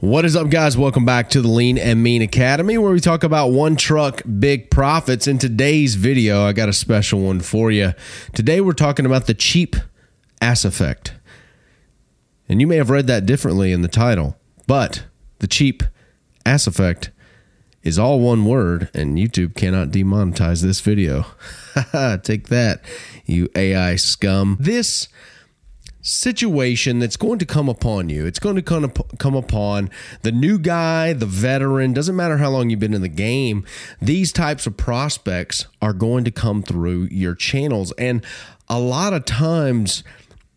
What is up, guys? Welcome back to the Lean and Mean Academy, where we talk about one truck, big profits. In today's video, I got a special one for you. Today, we're talking about the cheap ass effect. And you may have read that differently in the title, but the cheap ass effect is all one word, and YouTube cannot demonetize this video. Take that, you AI scum. This situation that's going to come upon you. It's going to come, come upon the new guy, the veteran, doesn't matter how long you've been in the game. These types of prospects are going to come through your channels. And a lot of times,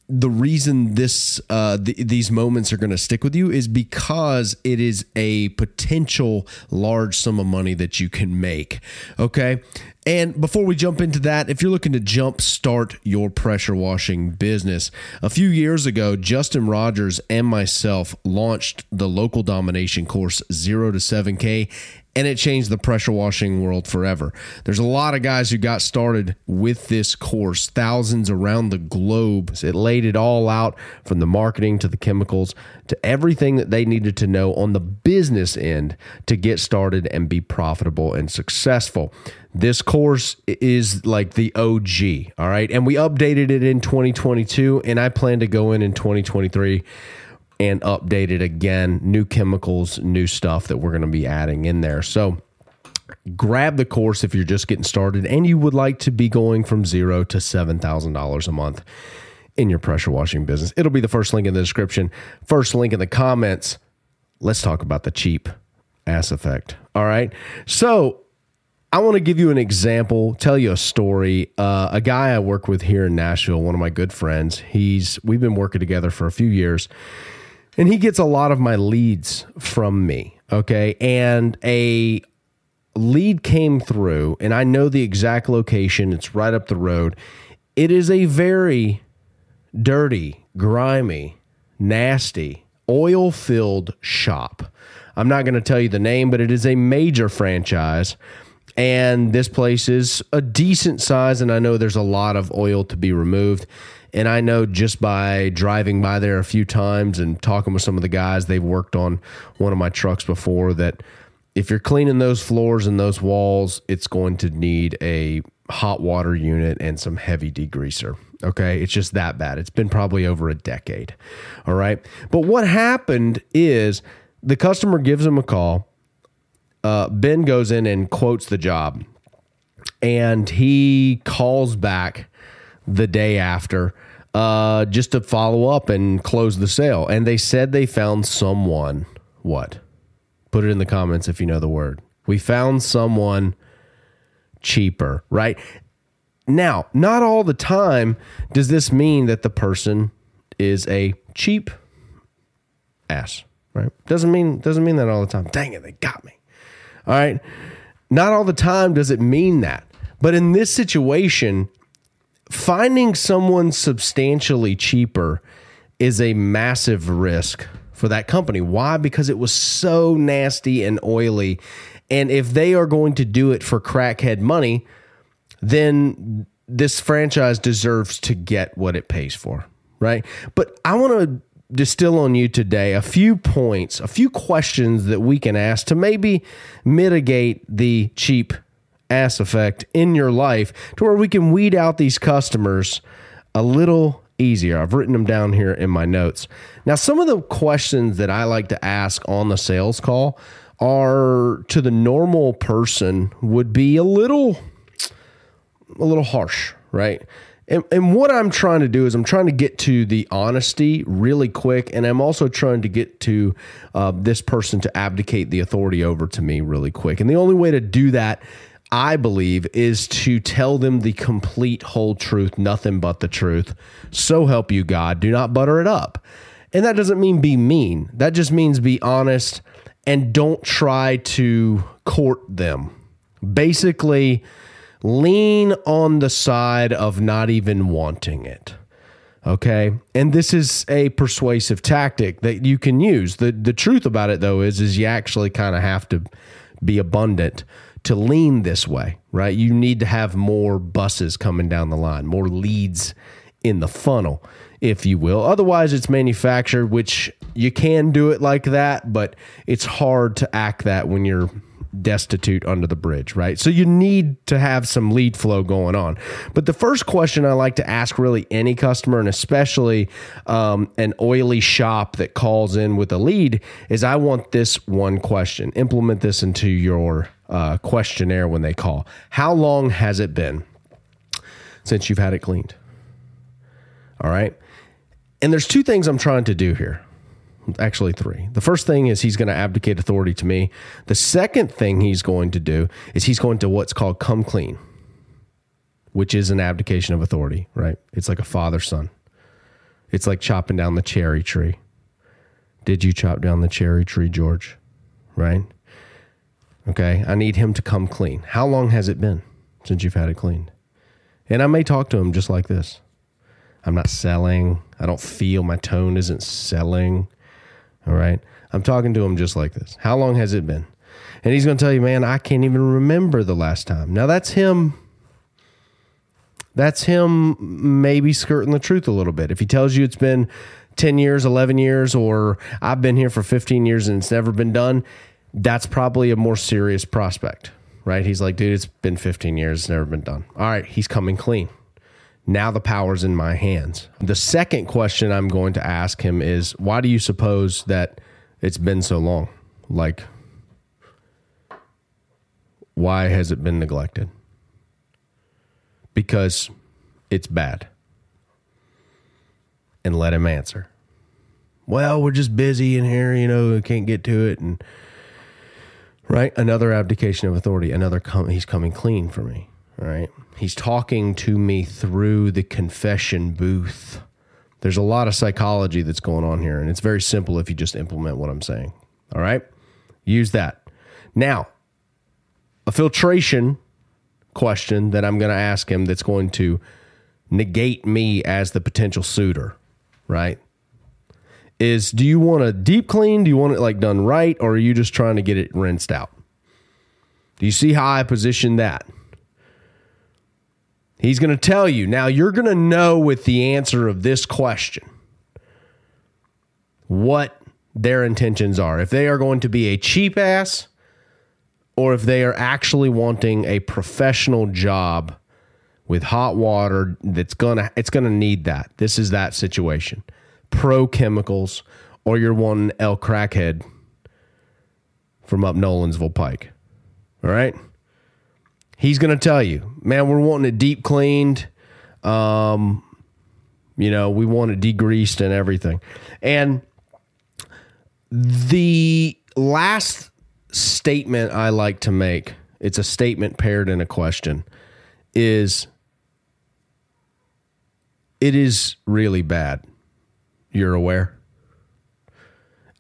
the reason this uh, th- these moments are going to stick with you is because it is a potential large sum of money that you can make. Okay, and before we jump into that, if you're looking to jump start your pressure washing business, a few years ago, Justin Rogers and myself launched the local domination course 0 to 7K and it changed the pressure washing world forever. There's a lot of guys who got started with this course, thousands around the globe. It laid it all out from the marketing to the chemicals to everything that they needed to know on the business end to get started and be profitable and successful. This course is like the OG, all right? And we updated it in 2022, and I plan to go in in 2023 and updated again. New chemicals, new stuff that we're going to be adding in there. So, grab the course if you're just getting started and you would like to be going from zero to $7,000 a month in your pressure washing business. It'll be the first link in the description, first link in the comments. Let's talk about the cheap ass effect. All right. So, I want to give you an example, tell you a story. Uh, a guy I work with here in Nashville, one of my good friends. He's we've been working together for a few years, and he gets a lot of my leads from me. Okay, and a lead came through, and I know the exact location. It's right up the road. It is a very dirty, grimy, nasty, oil filled shop. I'm not going to tell you the name, but it is a major franchise and this place is a decent size and i know there's a lot of oil to be removed. And i know just by driving by there a few times and talking with some of the guys they've worked on one of my trucks before that if you're cleaning those floors and those walls it's going to need a hot water unit and some heavy degreaser okay? It's just that bad. It's been probably over a decade all right? But what happened is the customer gives them a call uh, Ben goes in and quotes the job, and he calls back the day after uh, just to follow up and close the sale. And they said they found someone. What? Put it in the comments if you know the word. We found someone cheaper, right? Now, not all the time does this mean that the person is a cheap ass, right? Doesn't mean doesn't mean that all the time. Dang it, they got me. All right. Not all the time does it mean that. But in this situation, finding someone substantially cheaper is a massive risk for that company. Why? Because it was so nasty and oily. And if they are going to do it for crackhead money, then this franchise deserves to get what it pays for. Right. But I want to distill on you today a few points, a few questions that we can ask to maybe mitigate the cheap ass effect in your life to where we can weed out these customers a little easier. I've written them down here in my notes. Now, some of the questions that I like to ask on the sales call are to the normal person would be a little a little harsh, right? And, and what I'm trying to do is I'm trying to get to the honesty really quick, and I'm also trying to get to uh, this person to abdicate the authority over to me really quick. And the only way to do that, I believe, is to tell them the complete whole truth, nothing but the truth. So help you God. Do not butter it up. And that doesn't mean be mean. That just means be honest and don't try to court them. Basically, lean on the side of not even wanting it. Okay. And this is a persuasive tactic that you can use. The the truth about it though is is you actually kind of have to be abundant to lean this way, right? You need to have more buses coming down the line, more leads in the funnel, if you will. Otherwise it's manufactured, which you can do it like that, but it's hard to act that when you're destitute under the bridge, right? So you need to have some lead flow going on. But the first question I like to ask really any customer, and especially um, an oily shop that calls in with a lead, is I want this one question. Implement this into your uh, questionnaire when they call. How long has it been since you've had it cleaned? All right. And there's two things I'm trying to do here actually three. The first thing is he's going to abdicate authority to me. The second thing he's going to do is he's going to what's called come clean, which is an abdication of authority, right? It's like a father son. It's like chopping down the cherry tree. Did you chop down the cherry tree, George? Right? Okay, I need him to come clean. How long has it been since you've had it cleaned? And I may talk to him just like this. I'm not selling. I don't feel my tone isn't selling. All right. I'm talking to him just like this. How long has it been? And he's going to tell you, man, I can't even remember the last time. Now that's him. That's him maybe skirting the truth a little bit. If he tells you it's been 10 years, 11 years, or I've been here for 15 years and it's never been done, that's probably a more serious prospect, right? He's like, dude, it's been 15 years, it's never been done. All right, he's coming clean. Now the power's in my hands. The second question I'm going to ask him is why do you suppose that it's been so long? Like, why has it been neglected? Because it's bad. And let him answer. Well, we're just busy in here, you know, can't get to it. And, right? Another abdication of authority. Another, com- he's coming clean for me, right? He's talking to me through the confession booth. There's a lot of psychology that's going on here, and it's very simple if you just implement what I'm saying. All right? Use that. Now, a filtration question that I'm going to ask him that's going to negate me as the potential suitor, right? Is do you want a deep clean? Do you want it like done right? Or are you just trying to get it rinsed out? Do you see how I position that? He's going to tell you. Now, you're going to know with the answer of this question what their intentions are. If they are going to be a cheap ass or if they are actually wanting a professional job with hot water that's going to it's going to need that. This is that situation. Pro chemicals or you're one El Crackhead from up Nolensville Pike. All right? he's going to tell you, man, we're wanting it deep cleaned. Um, you know, we want it degreased and everything. And the last statement I like to make, it's a statement paired in a question, is it is really bad. You're aware?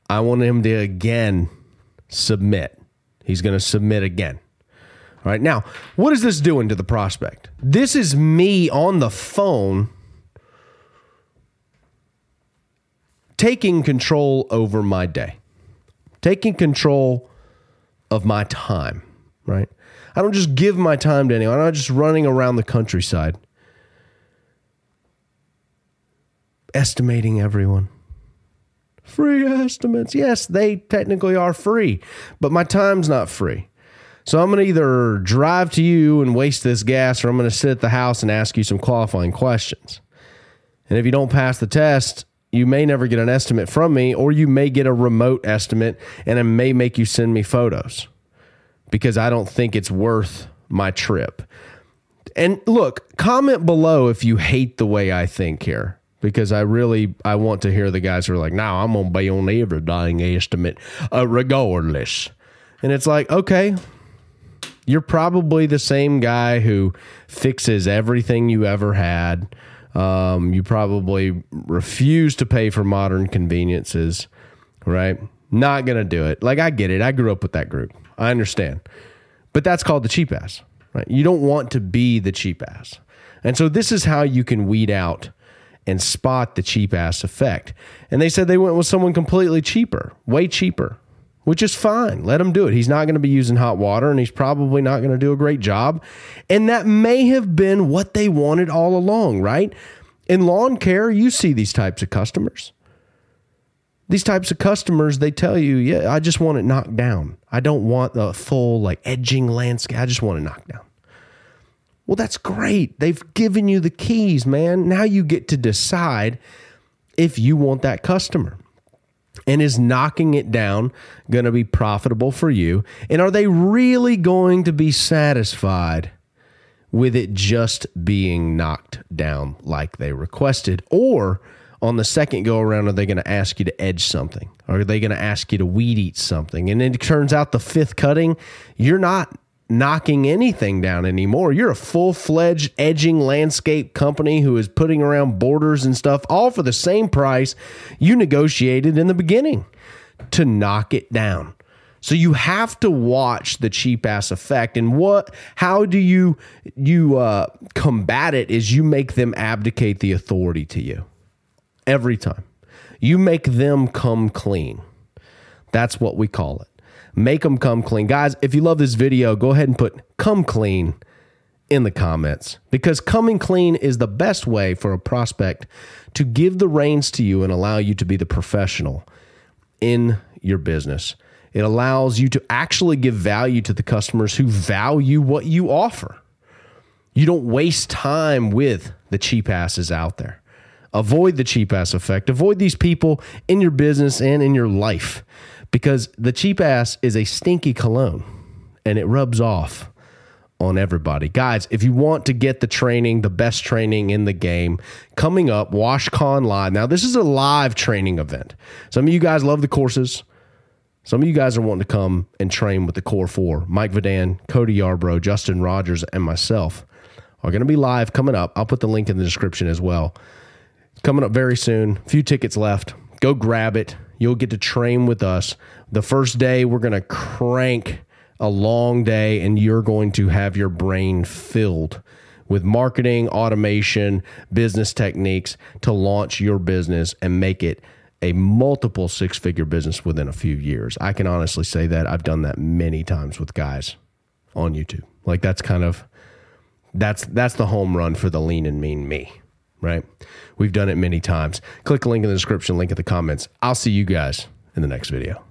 I want him to again submit. He's going to submit again. All right. Now, what is this doing to the prospect? This is me on the phone taking control over my day, taking control of my time, right? I don't just give my time to anyone. I'm not just running around the countryside estimating everyone. Free estimates. Yes, they technically are free, but my time's not free. So I'm going to either drive to you and waste this gas, or I'm going to sit at the house and ask you some qualifying questions. And if you don't pass the test, you may never get an estimate from me, or you may get a remote estimate and it may make you send me photos because I don't think it's worth my trip. And look, comment below if you hate the way I think here because I really I want to hear the guys who are like, "Now I'm gonna be on every dying estimate, uh, regardless." And it's like, okay, you're probably the same guy who fixes everything you ever had. Um, you probably refuse to pay for modern conveniences, right? Not going to do it. Like, I get it. I grew up with that group. I understand. But that's called the cheap ass, right? You don't want to be the cheap ass. And so, this is how you can weed out and spot the cheap ass effect. And they said they went with someone completely cheaper, way cheaper which is fine. Let him do it. He's not going to be using hot water and he's probably not going to do a great job. And that may have been what they wanted all along, right? In lawn care, you see these types of customers. these types of customers, they tell you, yeah, I just want it knocked down. I don't want the full like edging landscape. I just want it knocked down. Well, that's great. They've given you the keys, man. Now you get to decide if you want that customer. And is knocking it down going to be profitable for you? And are they really going to be satisfied with it just being knocked down like they requested? Or on the second go around, are they going to ask you to edge something? Are they going to ask you to weed eat something? And it turns out the fifth cutting, you're not knocking anything down anymore. You're a full fledged edging landscape company who is putting around borders and stuff, all for the same price you negotiated in the beginning to knock it down. So you have to watch the cheap ass effect, and what? How do you you uh, combat it? Is you make them abdicate the authority to you every time. You make them come clean. That's what we call it. Make them come clean. Guys, if you love this video, go ahead and put come clean in the comments because coming clean is the best way for a prospect to give the reins to you and allow you to be the professional in your business. It allows you to actually give value to the customers who value what you offer. You don't waste time with the cheap asses out there. Avoid the cheap ass effect. Avoid these people in your business and in your life because the cheap ass is a stinky cologne and it rubs off on everybody. Guys, if you want to get the training, the best training in the game, coming up, WashCon Live. Now, this is a live training event. Some of you guys love the courses. Some of you guys are wanting to come and train with the core four. Mike Vidan, Cody Yarbrough, Justin Rogers, and myself are going to be live coming up. I'll put the link in the description as well. Coming up very soon. Few tickets left. Go grab it. You'll get to train with us. The first day, we're going to crank a long day, and you're going to have your brain filled with marketing, automation, business techniques to launch your business and make it a multiple six figure business within a few years. I can honestly say that I've done that many times with guys on YouTube. Like that's kind of that's that's the home run for the lean and mean me right? We've done it many times. Click the link in the description, link in the comments. I'll see you guys in the next video.